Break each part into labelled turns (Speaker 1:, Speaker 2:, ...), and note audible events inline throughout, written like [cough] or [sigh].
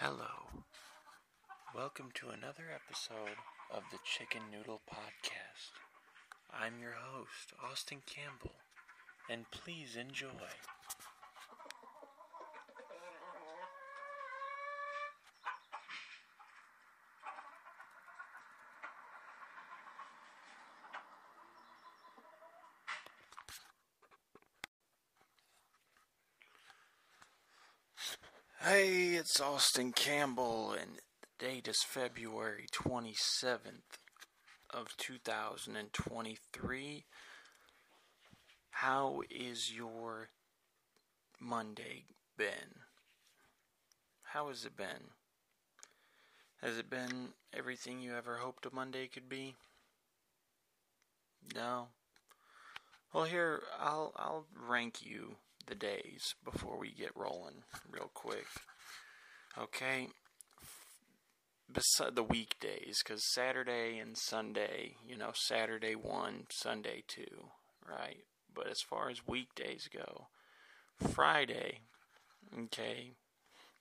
Speaker 1: Hello. Welcome to another episode of the Chicken Noodle Podcast. I'm your host, Austin Campbell, and please enjoy. Hey, it's Austin Campbell, and the date is February 27th of 2023. How is your Monday been? How has it been? Has it been everything you ever hoped a Monday could be? No. Well, here I'll I'll rank you the days before we get rolling real quick. Okay. Beside the weekdays, because Saturday and Sunday, you know, Saturday one, Sunday two, right? But as far as weekdays go, Friday, okay,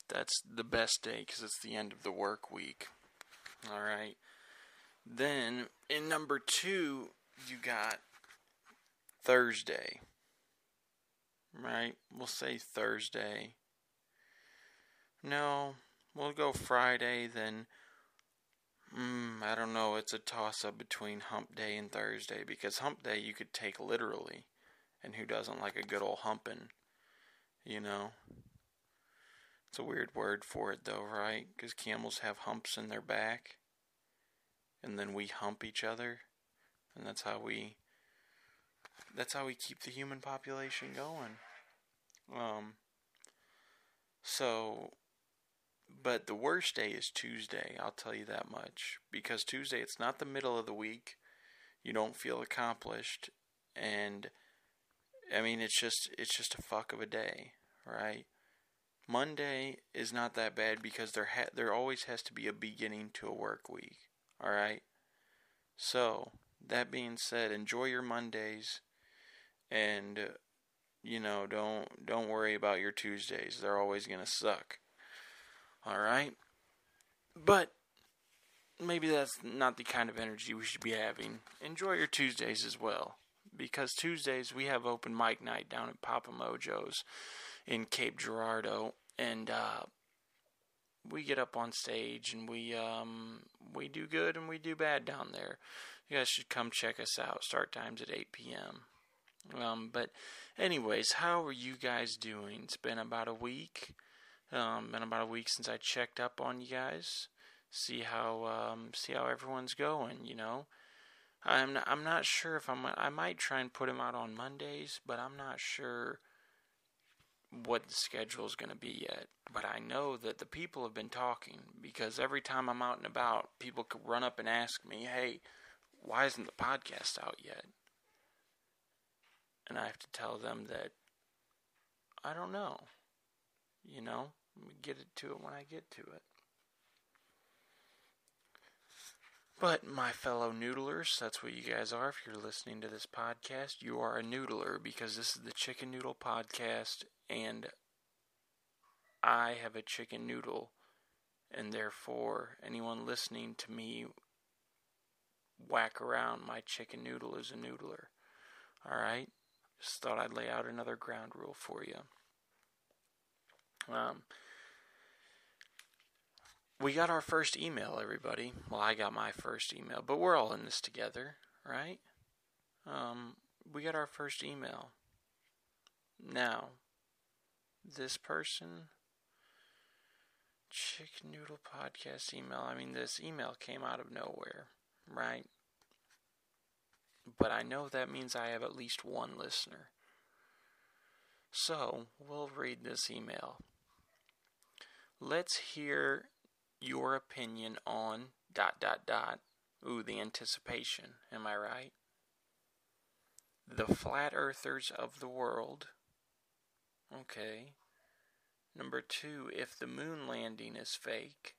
Speaker 1: that's the best day because it's the end of the work week. All right. Then in number two, you got Thursday right? We'll say Thursday. No, we'll go Friday, then. Mm, I don't know. It's a toss up between hump day and Thursday because hump day you could take literally. And who doesn't like a good old humping? You know? It's a weird word for it though, right? Because camels have humps in their back. And then we hump each other. And that's how we. That's how we keep the human population going. Um, so, but the worst day is Tuesday, I'll tell you that much. Because Tuesday, it's not the middle of the week. You don't feel accomplished. And, I mean, it's just, it's just a fuck of a day, right? Monday is not that bad because there ha- there always has to be a beginning to a work week. All right. So that being said, enjoy your Mondays, and you know, don't don't worry about your Tuesdays. They're always going to suck. All right? But maybe that's not the kind of energy we should be having. Enjoy your Tuesdays as well. Because Tuesdays we have open mic night down at Papa Mojo's in Cape Girardeau and uh, we get up on stage and we um, we do good and we do bad down there. You guys should come check us out. Start times at 8 p.m. Um, but, anyways, how are you guys doing? It's been about a week. Um, been about a week since I checked up on you guys. See how um, see how everyone's going. You know, I'm not, I'm not sure if I'm I might try and put them out on Mondays, but I'm not sure what the schedule is going to be yet. But I know that the people have been talking because every time I'm out and about, people could run up and ask me, "Hey, why isn't the podcast out yet?" and I have to tell them that I don't know. You know, get it to it when I get to it. But my fellow noodlers, that's what you guys are. If you're listening to this podcast, you are a noodler because this is the Chicken Noodle Podcast, and I have a chicken noodle, and therefore anyone listening to me whack around my chicken noodle is a noodler. All right. Just thought I'd lay out another ground rule for you. Um, we got our first email, everybody. Well, I got my first email, but we're all in this together, right? Um, we got our first email. Now, this person, Chicken Noodle Podcast email, I mean, this email came out of nowhere, right? but I know that means I have at least one listener. So, we'll read this email. Let's hear your opinion on dot dot dot. Ooh, the anticipation. Am I right? The flat earthers of the world. Okay. Number two, if the moon landing is fake.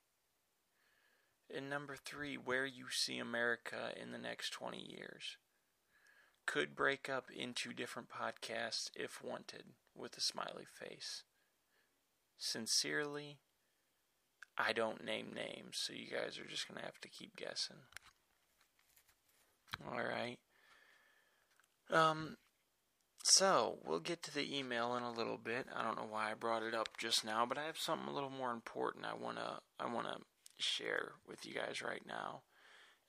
Speaker 1: And number three, where you see America in the next 20 years could break up into different podcasts if wanted with a smiley face. Sincerely, I don't name names, so you guys are just going to have to keep guessing. All right. Um, so we'll get to the email in a little bit. I don't know why I brought it up just now, but I have something a little more important I wanna I wanna share with you guys right now,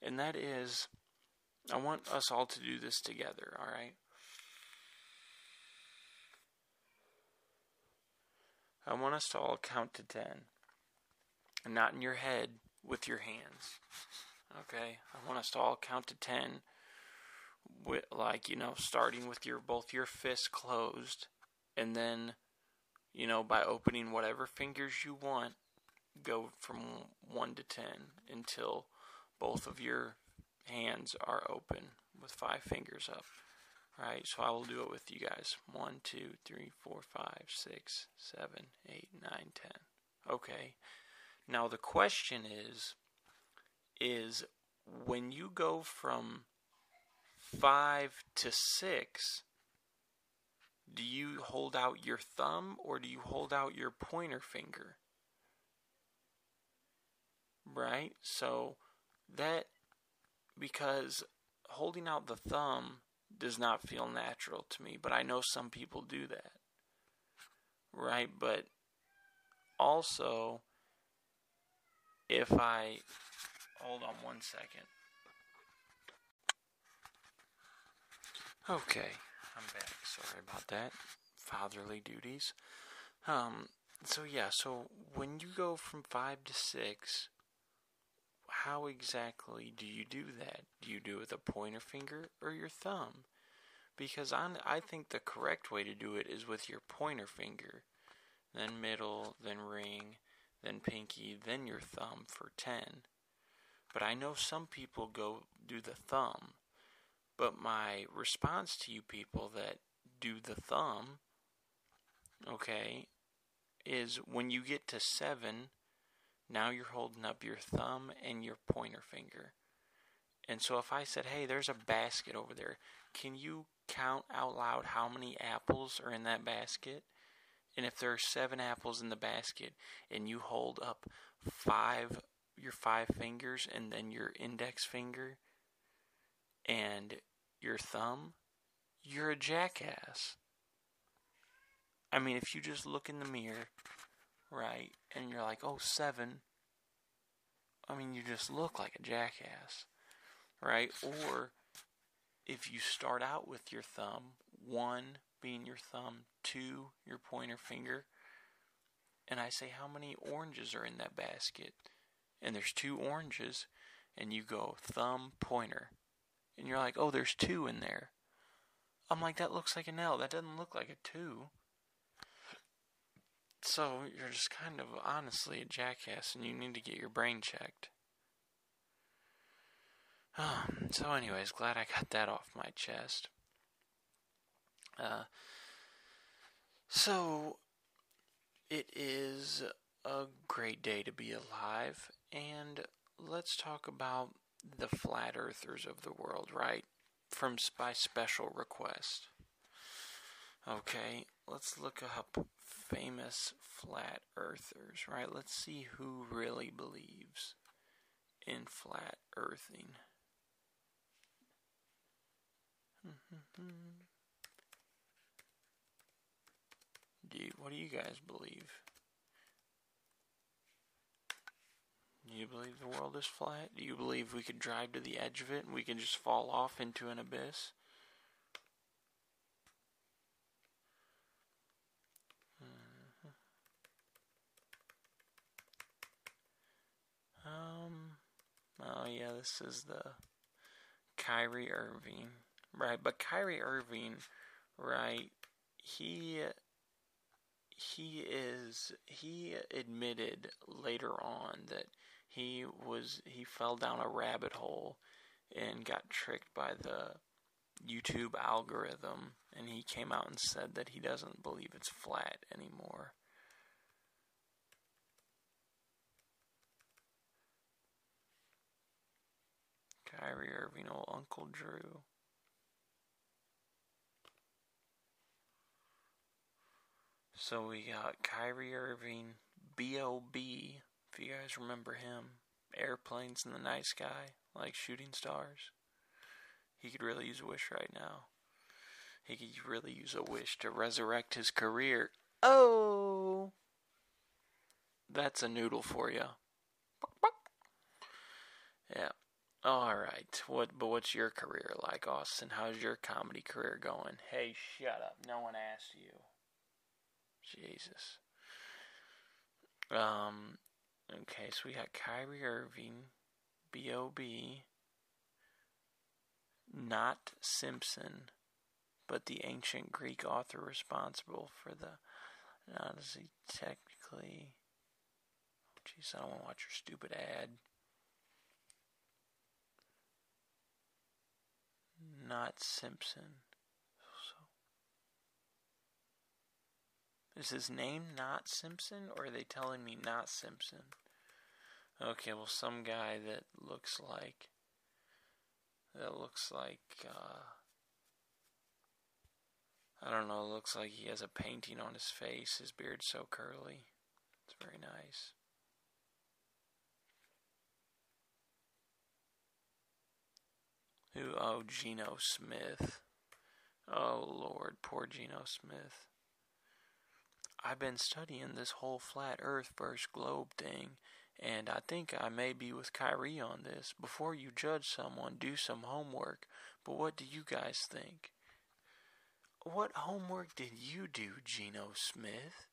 Speaker 1: and that is, I want us all to do this together. All right. I want us to all count to ten, and not in your head, with your hands. Okay, I want us to all count to ten. With like you know starting with your both your fists closed and then you know by opening whatever fingers you want go from 1 to 10 until both of your hands are open with five fingers up. Right so i will do it with you guys. 1 2 3 4 5 6 7 8 9 10 okay now the question is is when you go from five to six, do you hold out your thumb or do you hold out your pointer finger? Right? So that, because holding out the thumb does not feel natural to me, but I know some people do that. Right? But also, if I. Hold on one second. Okay, I'm back. Sorry about that. Fatherly duties. Um, so yeah, so when you go from five to six, how exactly do you do that? Do you do it with a pointer finger or your thumb? Because i I think the correct way to do it is with your pointer finger, then middle, then ring, then pinky, then your thumb for 10. But I know some people go do the thumb but my response to you people that do the thumb, okay, is when you get to seven, now you're holding up your thumb and your pointer finger. And so if I said, hey, there's a basket over there, can you count out loud how many apples are in that basket? And if there are seven apples in the basket and you hold up five, your five fingers and then your index finger, and your thumb, you're a jackass. I mean, if you just look in the mirror, right, and you're like, oh, seven, I mean, you just look like a jackass, right? Or if you start out with your thumb, one being your thumb, to your pointer finger, and I say, how many oranges are in that basket? And there's two oranges, and you go thumb, pointer and you're like, oh, there's two in there. I'm like, that looks like an L. That doesn't look like a two. So you're just kind of honestly a jackass, and you need to get your brain checked. [sighs] So, anyways, glad I got that off my chest. Uh, so it is a great day to be alive, and let's talk about the flat earthers of the world, right? From by special request. Okay, let's look up famous flat earthers, right? Let's see who really believes in flat earthing. [laughs] Hmm, hmm, hmm. Do what do you guys believe? Do you believe the world is flat? Do you believe we could drive to the edge of it and we can just fall off into an abyss? Mm-hmm. Um, oh yeah, this is the Kyrie Irving, right? But Kyrie Irving, right? He he is he admitted later on that he was he fell down a rabbit hole and got tricked by the YouTube algorithm and he came out and said that he doesn't believe it's flat anymore. Kyrie Irving, old Uncle Drew. So we got Kyrie Irving, B.O.B., if you guys remember him. Airplanes in the night sky, like shooting stars. He could really use a wish right now. He could really use a wish to resurrect his career. Oh! That's a noodle for you. Yeah. All right. What? But what's your career like, Austin? How's your comedy career going? Hey, shut up. No one asked you. Jesus. Um. Okay, so we got Kyrie Irving, B.O.B., not Simpson, but the ancient Greek author responsible for the Not as he technically. Jeez, I don't want to watch your stupid ad. Not Simpson. So, is his name not Simpson, or are they telling me not Simpson? Okay, well, some guy that looks like that looks like uh, I don't know. Looks like he has a painting on his face. His beard's so curly. It's very nice. Who? Oh, Geno Smith. Oh, Lord, poor Geno Smith. I've been studying this whole flat earth versus globe thing, and I think I may be with Kyrie on this. Before you judge someone, do some homework. But what do you guys think? What homework did you do, Geno Smith?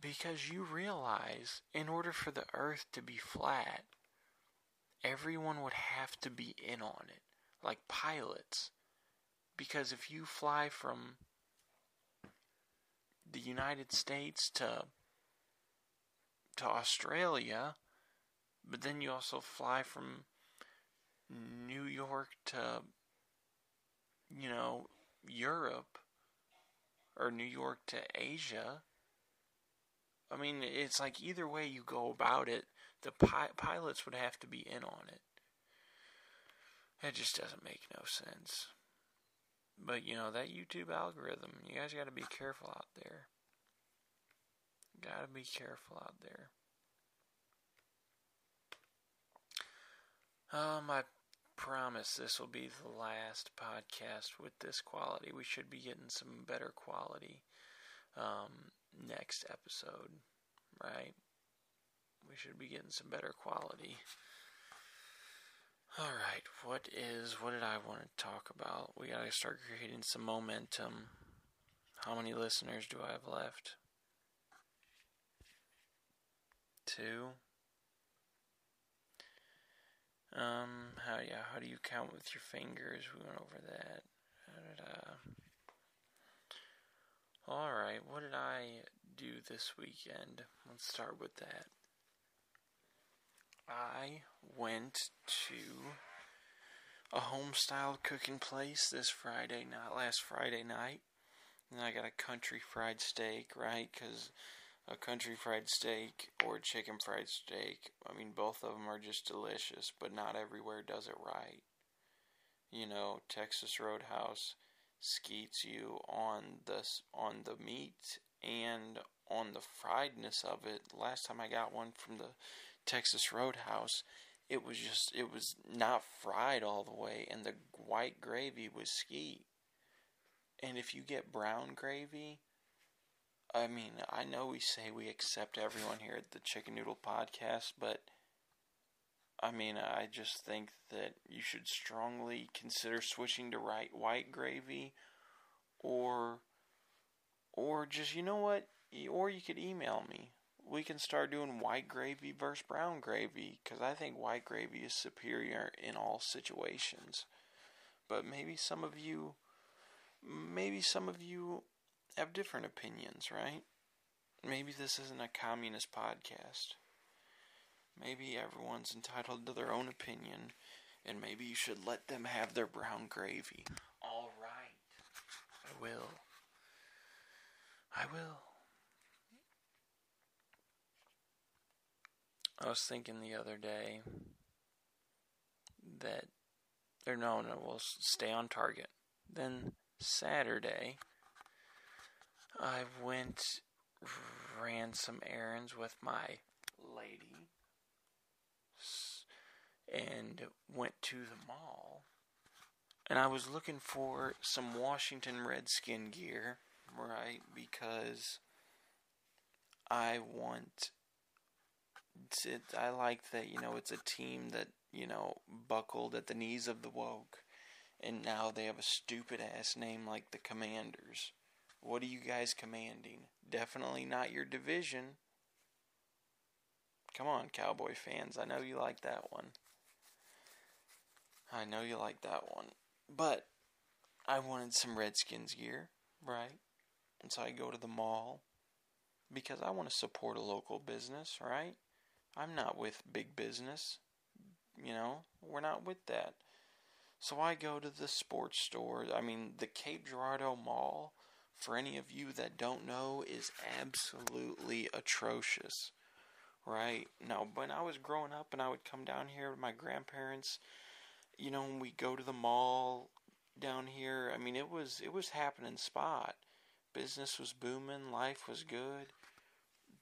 Speaker 1: Because you realize, in order for the earth to be flat, everyone would have to be in on it, like pilots. Because if you fly from the United States to to Australia, but then you also fly from New York to you know Europe or New York to Asia. I mean, it's like either way you go about it, the pi- pilots would have to be in on it. It just doesn't make no sense. But you know, that YouTube algorithm, you guys got to be careful out there. Got to be careful out there. Um, I promise this will be the last podcast with this quality. We should be getting some better quality um, next episode, right? We should be getting some better quality. All right, what is what did I want to talk about? We got to start creating some momentum. How many listeners do I have left? Two. Um, how yeah, how do you count with your fingers? We went over that. Alright, what did I do this weekend? Let's start with that. I went to a home style cooking place this Friday, not last Friday night. And I got a country fried steak, right? Because a country fried steak or chicken fried steak. I mean, both of them are just delicious, but not everywhere does it right. You know, Texas Roadhouse skeets you on the on the meat and on the friedness of it. Last time I got one from the Texas Roadhouse, it was just it was not fried all the way, and the white gravy was skeet. And if you get brown gravy, I mean, I know we say we accept everyone here at the Chicken Noodle Podcast, but I mean, I just think that you should strongly consider switching to right white gravy, or, or just you know what, or you could email me. We can start doing white gravy versus brown gravy because I think white gravy is superior in all situations. But maybe some of you, maybe some of you have different opinions, right? Maybe this isn't a communist podcast. Maybe everyone's entitled to their own opinion, and maybe you should let them have their brown gravy. All right. I will. I will. I was thinking the other day that, or no, no, we'll stay on target. Then Saturday, I went ran some errands with my lady and went to the mall and I was looking for some Washington Redskin gear, right? Because I want it, I like that, you know, it's a team that, you know, buckled at the knees of the woke. And now they have a stupid ass name like the Commanders. What are you guys commanding? Definitely not your division. Come on, Cowboy fans. I know you like that one. I know you like that one. But I wanted some Redskins gear, right? And so I go to the mall because I want to support a local business, right? I'm not with big business. You know, we're not with that. So I go to the sports store. I mean, the Cape Girardeau Mall, for any of you that don't know, is absolutely atrocious. Right? Now, when I was growing up and I would come down here with my grandparents, you know, when we go to the mall down here, I mean, it was it was happening spot. Business was booming, life was good,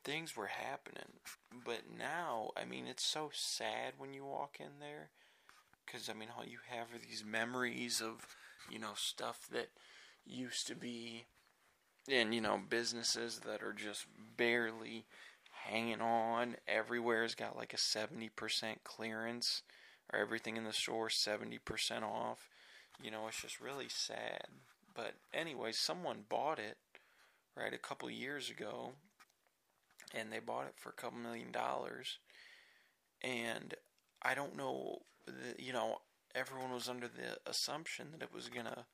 Speaker 1: things were happening. But now, I mean, it's so sad when you walk in there, because I mean, all you have are these memories of, you know, stuff that used to be, and you know, businesses that are just barely hanging on. Everywhere's got like a seventy percent clearance or everything in the store 70% off. You know, it's just really sad. But anyway, someone bought it, right, a couple years ago, and they bought it for a couple million dollars. And I don't know, you know, everyone was under the assumption that it was gonna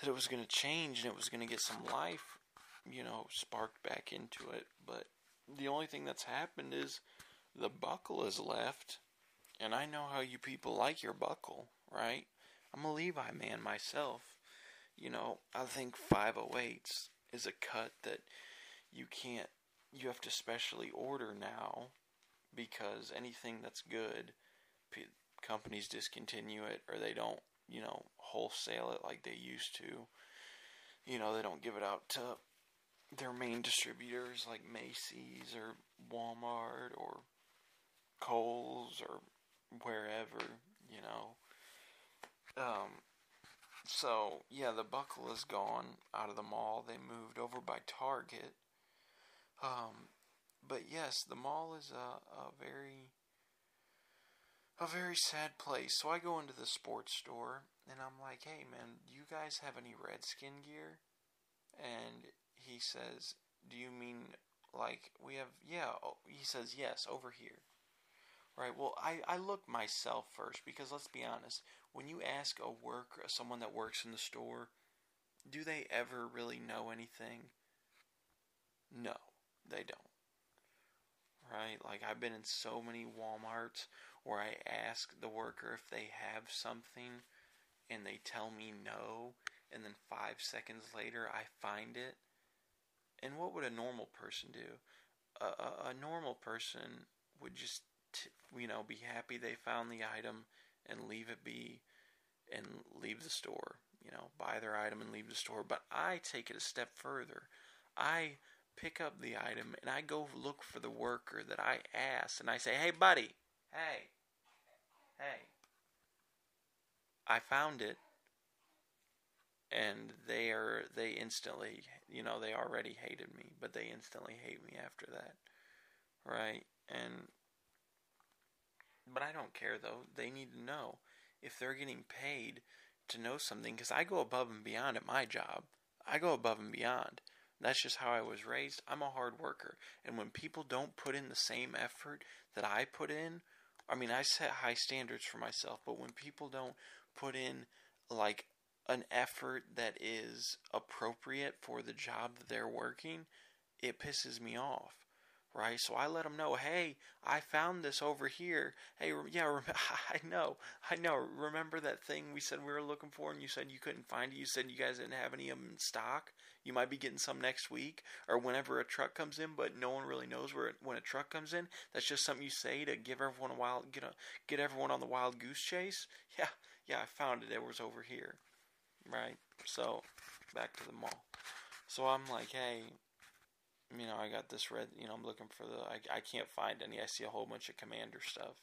Speaker 1: that it was gonna change and it was gonna get some life, you know, sparked back into it. But the only thing that's happened is the buckle is left and I know how you people like your buckle, right? I'm a Levi man myself. You know, I think 508s is a cut that you can't, you have to specially order now because anything that's good, companies discontinue it or they don't, you know, wholesale it like they used to. You know, they don't give it out to their main distributors like Macy's or Walmart or Kohl's or wherever, you know. Um, so yeah, the buckle is gone out of the mall. They moved over by Target. Um, but yes, the mall is a, a very a very sad place. So I go into the sports store and I'm like, "Hey man, do you guys have any Redskin gear?" And he says, "Do you mean like we have yeah, he says, "Yes, over here." Right. Well, I, I look myself first because let's be honest. When you ask a worker, someone that works in the store, do they ever really know anything? No, they don't. Right? Like I've been in so many WalMarts where I ask the worker if they have something and they tell me no, and then five seconds later I find it. And what would a normal person do? A, a, a normal person would just you know, be happy they found the item and leave it be and leave the store. You know, buy their item and leave the store. But I take it a step further. I pick up the item and I go look for the worker that I asked and I say, hey, buddy, hey, hey, I found it. And they are, they instantly, you know, they already hated me, but they instantly hate me after that. Right? And but I don't care though. They need to know if they're getting paid to know something because I go above and beyond at my job. I go above and beyond. That's just how I was raised. I'm a hard worker. And when people don't put in the same effort that I put in, I mean, I set high standards for myself, but when people don't put in like an effort that is appropriate for the job that they're working, it pisses me off right? So I let them know, hey, I found this over here. Hey, yeah, [laughs] I know, I know. Remember that thing we said we were looking for, and you said you couldn't find it. You said you guys didn't have any of them in stock. You might be getting some next week or whenever a truck comes in, but no one really knows where it, when a truck comes in. That's just something you say to give everyone a wild get a, get everyone on the wild goose chase. [laughs] Yeah, yeah, I found it. It was over here, right? So back to the mall. So I'm like, hey, you know, I got this red, you know, I'm looking for the, I, I can't find any. I see a whole bunch of Commander stuff,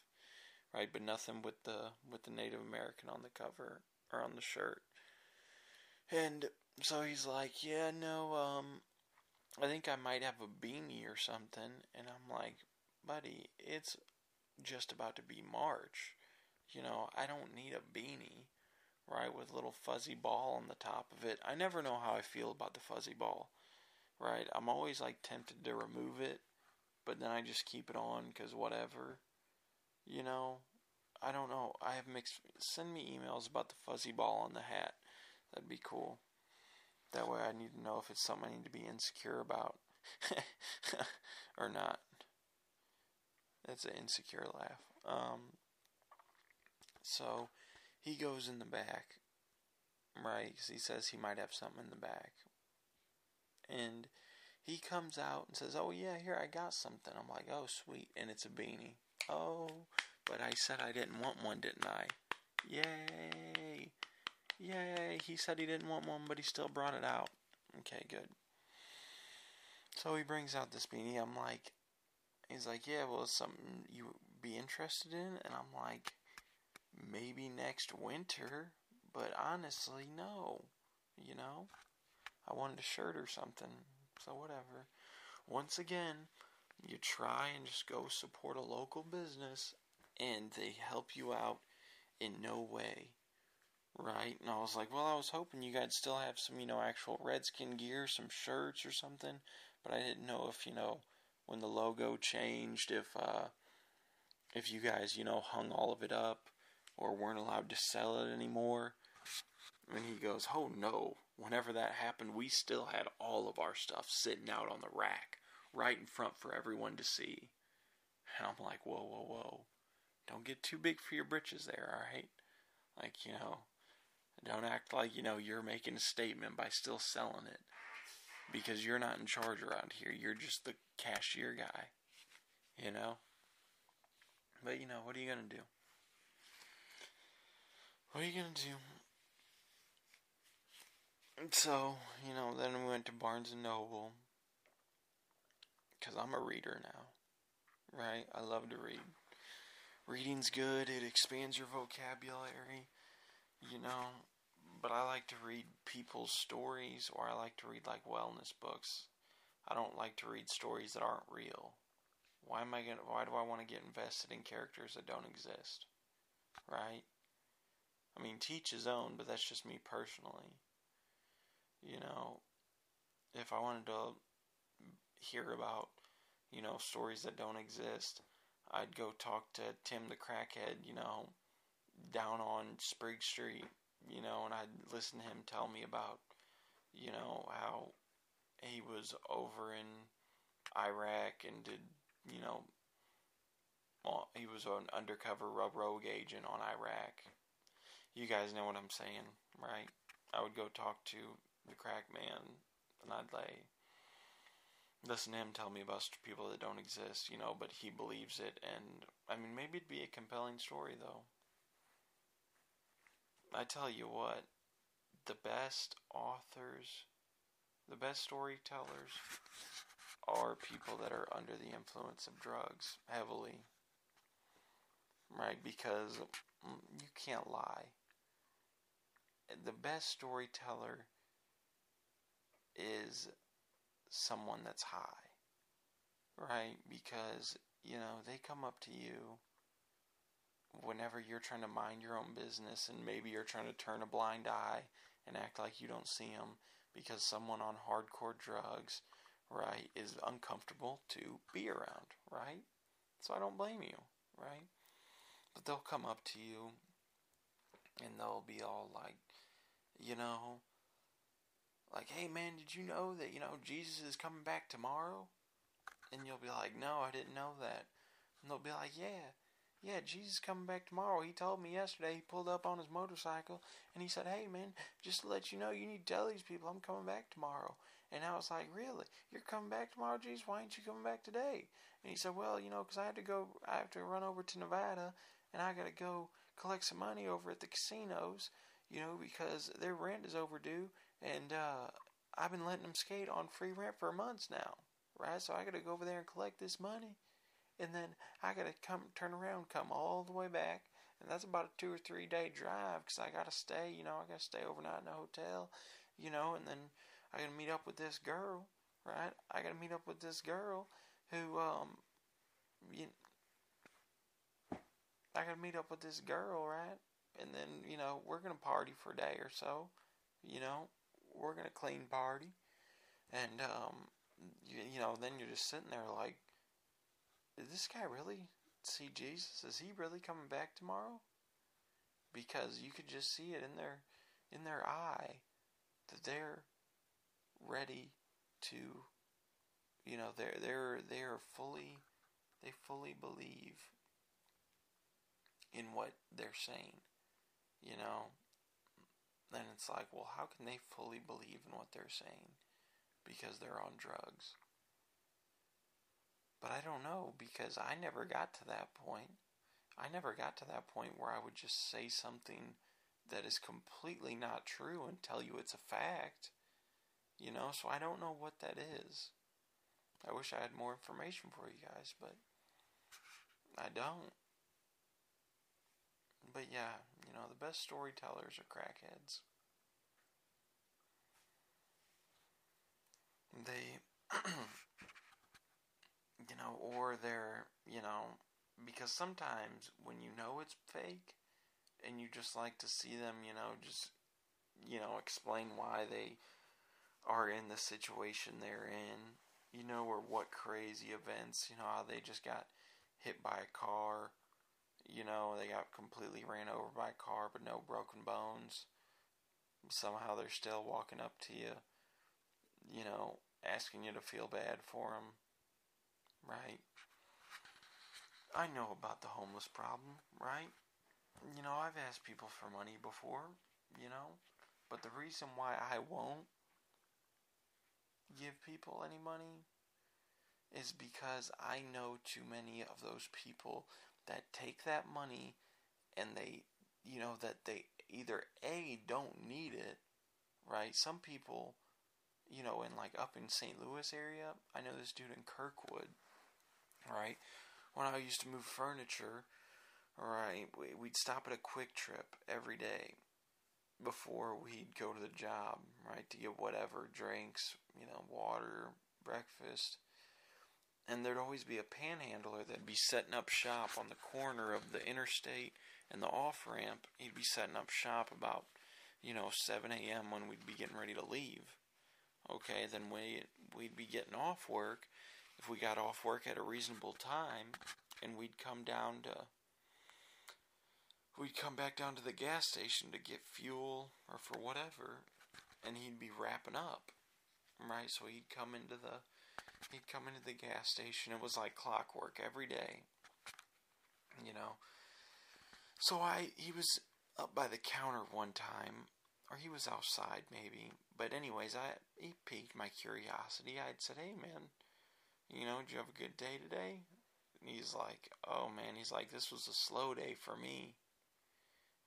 Speaker 1: right? But nothing with the, with the Native American on the cover or on the shirt. And so he's like, yeah, no, um, I think I might have a beanie or something. And I'm like, buddy, it's just about to be March. You know, I don't need a beanie, right, with a little fuzzy ball on the top of it. I never know how I feel about the fuzzy ball, right? I'm always like tempted to remove it, but then I just keep it on because whatever. You know, I don't know. I have mixed. Send me emails about the fuzzy ball on the hat. That'd be cool. That way I need to know if it's something I need to be insecure about [laughs] or not. That's an insecure laugh. Um, so he goes in the back, right? Because he says he might have something in the back. And he comes out and says, Oh, yeah, here, I got something. I'm like, Oh, sweet. And it's a beanie. Oh, but I said I didn't want one, didn't I? Yay. Yay. He said he didn't want one, but he still brought it out. Okay, good. So he brings out this beanie. I'm like, He's like, yeah, well, it's something you be interested in, and I'm like, maybe next winter, but honestly, no. You know, I wanted a shirt or something, so whatever. Once again, you try and just go support a local business, and they help you out in no way. Right? And I was like, well, I was hoping you guys still have some, you know, actual Redskin gear, some shirts or something, but I didn't know if, you know, when the logo changed, if uh, if you guys, you know, hung all of it up or weren't allowed to sell it anymore. And he goes, Oh no, whenever that happened, we still had all of our stuff sitting out on the rack, right in front for everyone to see. And I'm like, Whoa, whoa, whoa. Don't get too big for your britches there, alright? Like, you know, don't act like, you know, you're making a statement by still selling it because you're not in charge around here. You're just the cashier guy, you know? But, you know, what are you going to do? What are you going to do? So, you know, then we went to Barnes and Noble because I'm a reader now, right? I love to read. Reading's good, it expands your vocabulary, you know, but I like to read people's stories or I like to read like wellness books. I don't like to read stories that aren't real. Why am I going to why do I want to get invested in characters that don't exist? Right? I mean, teach his own, but that's just me personally. You know, if I wanted to hear about, you know, stories that don't exist, I'd go talk to Tim the crackhead, you know, down on Sprigg Street you know, and I'd listen to him tell me about, you know, how he was over in Iraq and did, you know, well, he was an undercover rogue agent on Iraq. You guys know what I'm saying, right? I would go talk to the crack man, and I'd like listen to him tell me about people that don't exist, you know, but he believes it, and I mean, maybe it'd be a compelling story, though. I tell you what, the best authors, the best storytellers are people that are under the influence of drugs heavily. Right? Because mm, you can't lie. The best storyteller is someone that's high. Right? Because, you know, they come up to you whenever you're trying to mind your own business and maybe you're trying to turn a blind eye and act like you don't see them because someone on hardcore drugs, right, is uncomfortable to be around, right? So I don't blame you, right? But they'll come up to you and they'll be all like, you know, like, hey man, did you know that, you know, Jesus is coming back tomorrow? And you'll be like, no, I didn't know that. And they'll be like, yeah, yeah, Jesus coming back tomorrow. He told me yesterday he pulled up on his motorcycle and he said, Hey man, just to let you know, you need to tell these people I'm coming back tomorrow. And I was like, Really? You're coming back tomorrow, Jesus? Why ain't you coming back today? And he said, Well, you know, because I had to go, I have to run over to Nevada and I got to go collect some money over at the casinos, you know, because their rent is overdue and uh, I've been letting them skate on free rent for months now, right? So I got to go over there and collect this money, and then I got to come turn around, come all the way back, and that's about a two or three day drive because I got to stay. You know, I got to stay overnight in a hotel, you know, and then I got to meet up with this girl, right? I got to meet up with this girl who, um, you, I got to meet up with this girl, right? And then you know we're gonna party for a day or so, you know, we're gonna clean party, and um, you, you know, then you're just sitting there like, did this guy really see Jesus? Is he really coming back tomorrow? Because you could just see it in their in their eye that they're ready to you know they're they're they're fully they fully believe in what they're saying you know then it's like, well, how can they fully believe in what they're saying? Because they're on drugs. But I don't know because I never got to that point. I never got to that point where I would just say something that is completely not true and tell you it's a fact. You know, so I don't know what that is. I wish I had more information for you guys, but I don't. But yeah, you know, the best storytellers are crackheads. They, [clears throat] you know, or they're, you know, because sometimes when you know it's fake and you just like to see them, you know, just, you know, explain why they are in the situation they're in, you know, or what crazy events, you know, how they just got hit by a car you know, they got completely ran over by a car but no broken bones. Somehow they're still walking up to you, you know, asking you to feel bad for them, right? I know about the homeless problem, right? You know, I've asked people for money before, you know, but the reason why I won't give people any money is because I know too many of those people that take that money and they, you know, that they either A, don't need it, right? Some people, you know, in like up in St. Louis area, I know this dude in Kirkwood, right? When I used to move furniture, right, we'd stop at a QuikTrip every day before we'd go to the job, right, to get whatever drinks, you know, water, breakfast and there'd always be a panhandler that'd be setting up shop on the corner of the interstate and the off ramp. He'd be setting up shop about, you know, 7 a.m. when we'd be getting ready to leave. Okay, then we we'd be getting off work. If we got off work at a reasonable time, and we'd come down to we'd come back down to the gas station to get fuel or for whatever, and he'd be wrapping up. Right, so he'd come into the he'd come into the gas station. It was like clockwork every day. You know. So I he was up by the counter one time, or he was outside maybe. But anyways, I he piqued my curiosity. I'd said, "Hey man, you know, did you have a good day today?" And he's like, "Oh man," he's like, "This was a slow day for me."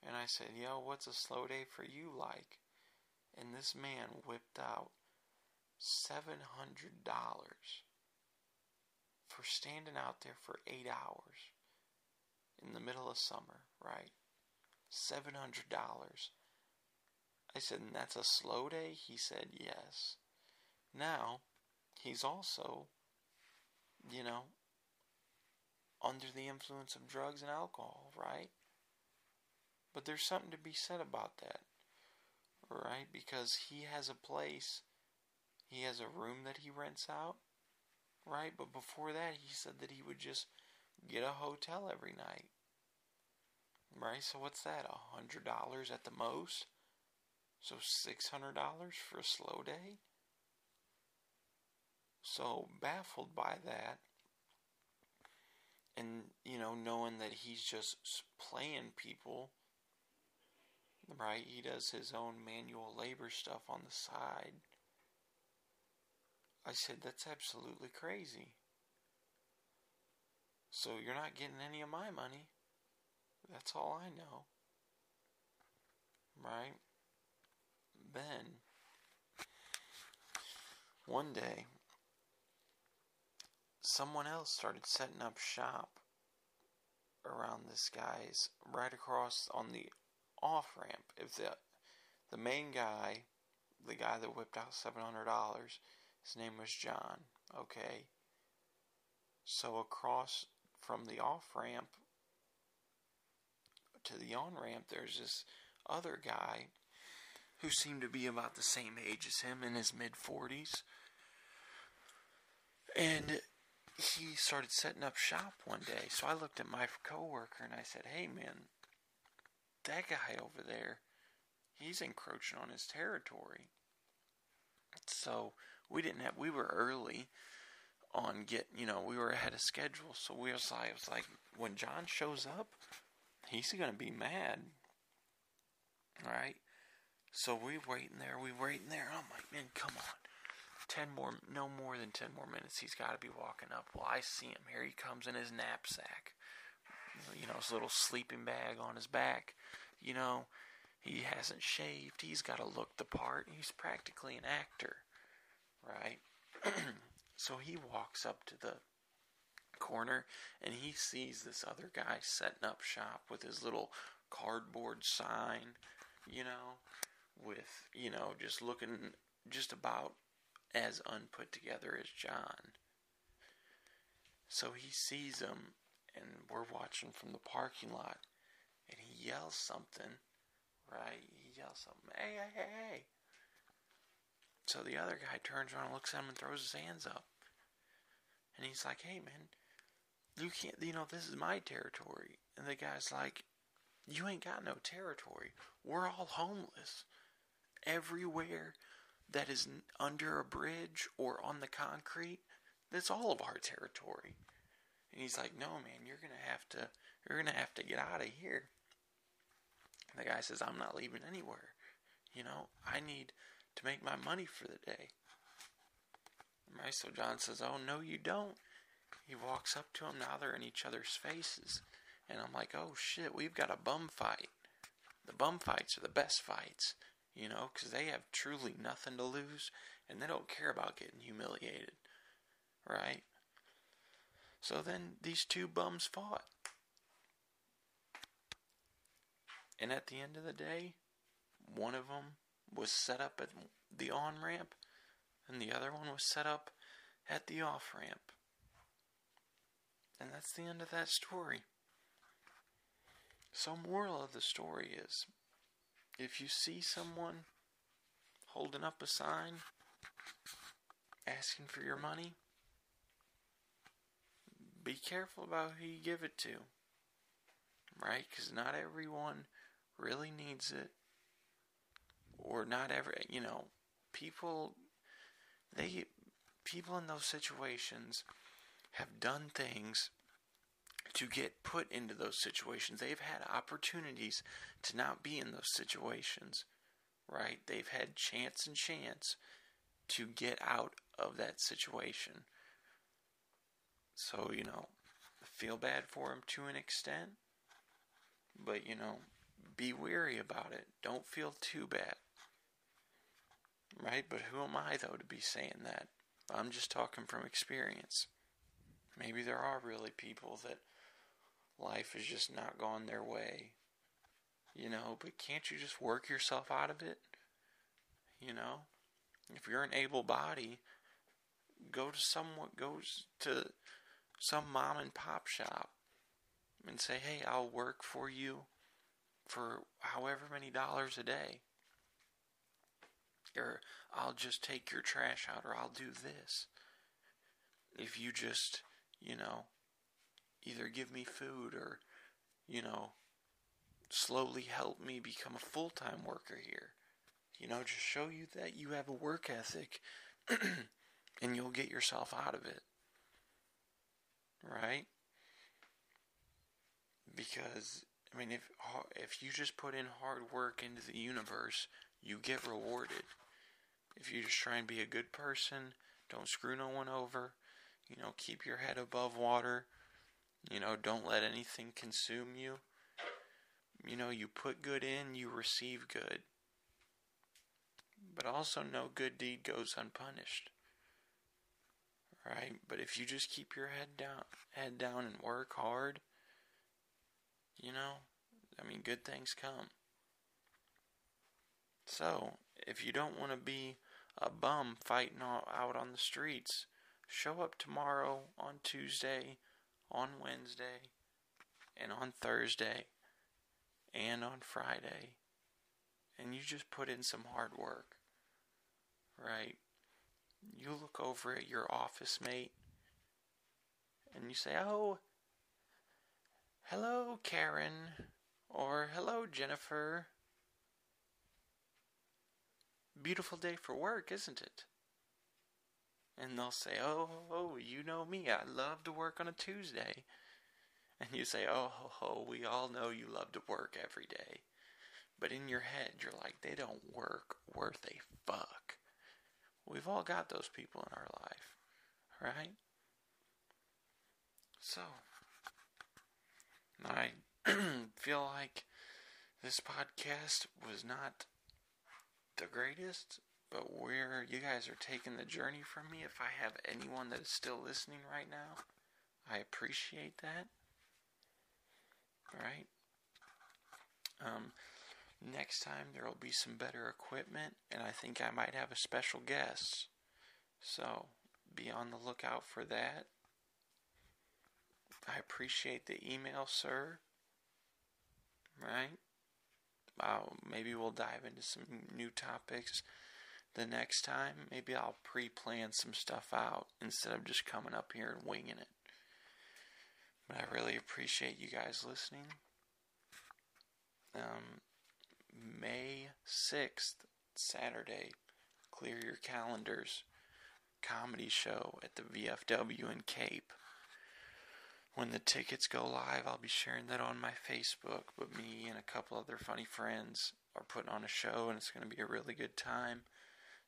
Speaker 1: And I said, "Yo, what's a slow day for you like?" And this man whipped out $700 for standing out there for eight hours in the middle of summer, right? $700. I said, and that's a slow day? He said, yes. Now, he's also, you know, under the influence of drugs and alcohol, right? But there's something to be said about that, right? Because he has a place he has a room that he rents out, right? But before that, he said that he would just get a hotel every night, right? So what's that? A hundred dollars at the most. So six hundred dollars for a slow day. So baffled by that, and you know, knowing that he's just playing people, right? He does his own manual labor stuff on the side I said, That's absolutely crazy. So you're not getting any of my money. That's all I know. Right? Then, one day, someone else started setting up shop around this guy's right across on the off ramp. If the the main guy, the guy that whipped out seven hundred dollars, his name was John. Okay. So across from the off ramp to the on ramp, there's this other guy who seemed to be about the same age as him in his mid 40s. And he started setting up shop one day. So I looked at my coworker and I said, "Hey man, that guy over there, he's encroaching on his territory." So we didn't have we were early on get you know we were ahead of schedule. So we was like it was like when John shows up he's gonna be mad. All right? So we waiting there we waiting there. I'm like man come on. Ten more no more than ten more minutes he's got to be walking up. Well I see him. Here he comes in his knapsack. You know his little sleeping bag on his back. You know he hasn't shaved. He's got to look the part. He's practically an actor right [clears throat] So he walks up to the corner and he sees this other guy setting up shop with his little cardboard sign, you know, with, you know, just looking just about as unput together as John. So he sees him and we're watching from the parking lot and he yells something, right? He yells something, hey, hey, hey, hey. So the other guy turns around, and looks at him, and throws his hands up. And he's like, hey, man, you can't, you know, this is my territory. And the guy's like, you ain't got no territory. We're all homeless. Everywhere that is under a bridge or on the concrete, that's all of our territory. And he's like, no, man, you're going to have to, you're going to have to get out of here. And the guy says, I'm not leaving anywhere. You know, I need to make my money for the day. So John says, Oh, no, you don't. He walks up to him. Now they're in each other's faces. And I'm like, Oh, shit, we've got a bum fight. The bum fights are the best fights, you know, because they have truly nothing to lose and they don't care about getting humiliated. Right? So then these two bums fought. And at the end of the day, one of them was set up at the on ramp, and the other one was set up at the off ramp. And that's the end of that story. So, moral of the story is if you see someone holding up a sign asking for your money, be careful about who you give it to. Right? Because not everyone really needs it or not ever you know people they people in those situations have done things to get put into those situations. They've had opportunities to not be in those situations right? They've had chance and chance to get out of that situation. So you know feel bad for them to an extent but you know be weary about it. Don't feel too bad Right? But who am I, though, to be saying that? I'm just talking from experience. Maybe there are really people that life has just not gone their way. You know, but can't you just work yourself out of it? You know? If you're an able body, go to someone goes to some mom and pop shop and say, "Hey, I'll work for you for however many dollars a day." Or I'll just take your trash out, or I'll do this. If you just, you know, either give me food or, you know, slowly help me become a full time worker here. You know, just show you that you have a work ethic [clears throat] and you'll get yourself out of it. Right? Because I mean if if you just put in hard work into the universe, you get rewarded. If you just try and be a good person, don't screw no one over, you know, keep your head above water, you know, don't let anything consume you. You know, you put good in, you receive good. But also, no good deed goes unpunished. right? But if you just keep your head down, head down and work hard, you know, I mean, good things come. So, if you don't want to be a bum fighting out on the streets, show up tomorrow on Tuesday, on Wednesday, and on Thursday, and on Friday, and you just put in some hard work, right? You look over at your office mate and you say, Oh, hello, Karen, or hello, Jennifer. Beautiful day for work, isn't it? And they'll say, Oh, oh, you know me. I love to work on a Tuesday. And you say, Oh, ho, ho, we all know you love to work every day. But in your head, you're like, they don't work worth a fuck. We've all got those people in our life, right? So, I [clears throat] feel like this podcast was not the greatest, but where you guys are taking the journey from me, if I have anyone that is still listening right now, I appreciate that. All right. Um, next time there will be some better equipment, and I think I might have a special guest. So be on the lookout for that. I appreciate the email, sir. Right? Maybe we'll dive into some new topics the next time. Maybe I'll pre plan some stuff out instead of just coming up here and winging it. But I really appreciate you guys listening. Um, May 6th, Saturday, clear your calendars. Comedy show at the VFW in Cape. When the tickets go live, I'll be sharing that on my Facebook. But me and a couple other funny friends are putting on a show, and it's going to be a really good time.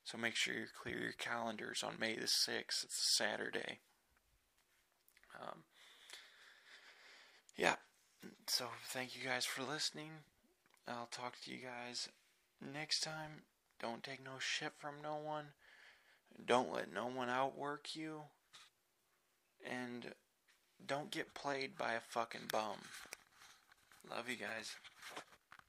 Speaker 1: So make sure you clear your calendars on May the 6th. It's a Saturday. Um, yeah. So thank you guys for listening. I'll talk to you guys next time. Don't take no shit from no one. Don't let no one outwork you. And don't get played by a fucking bum. Love you guys.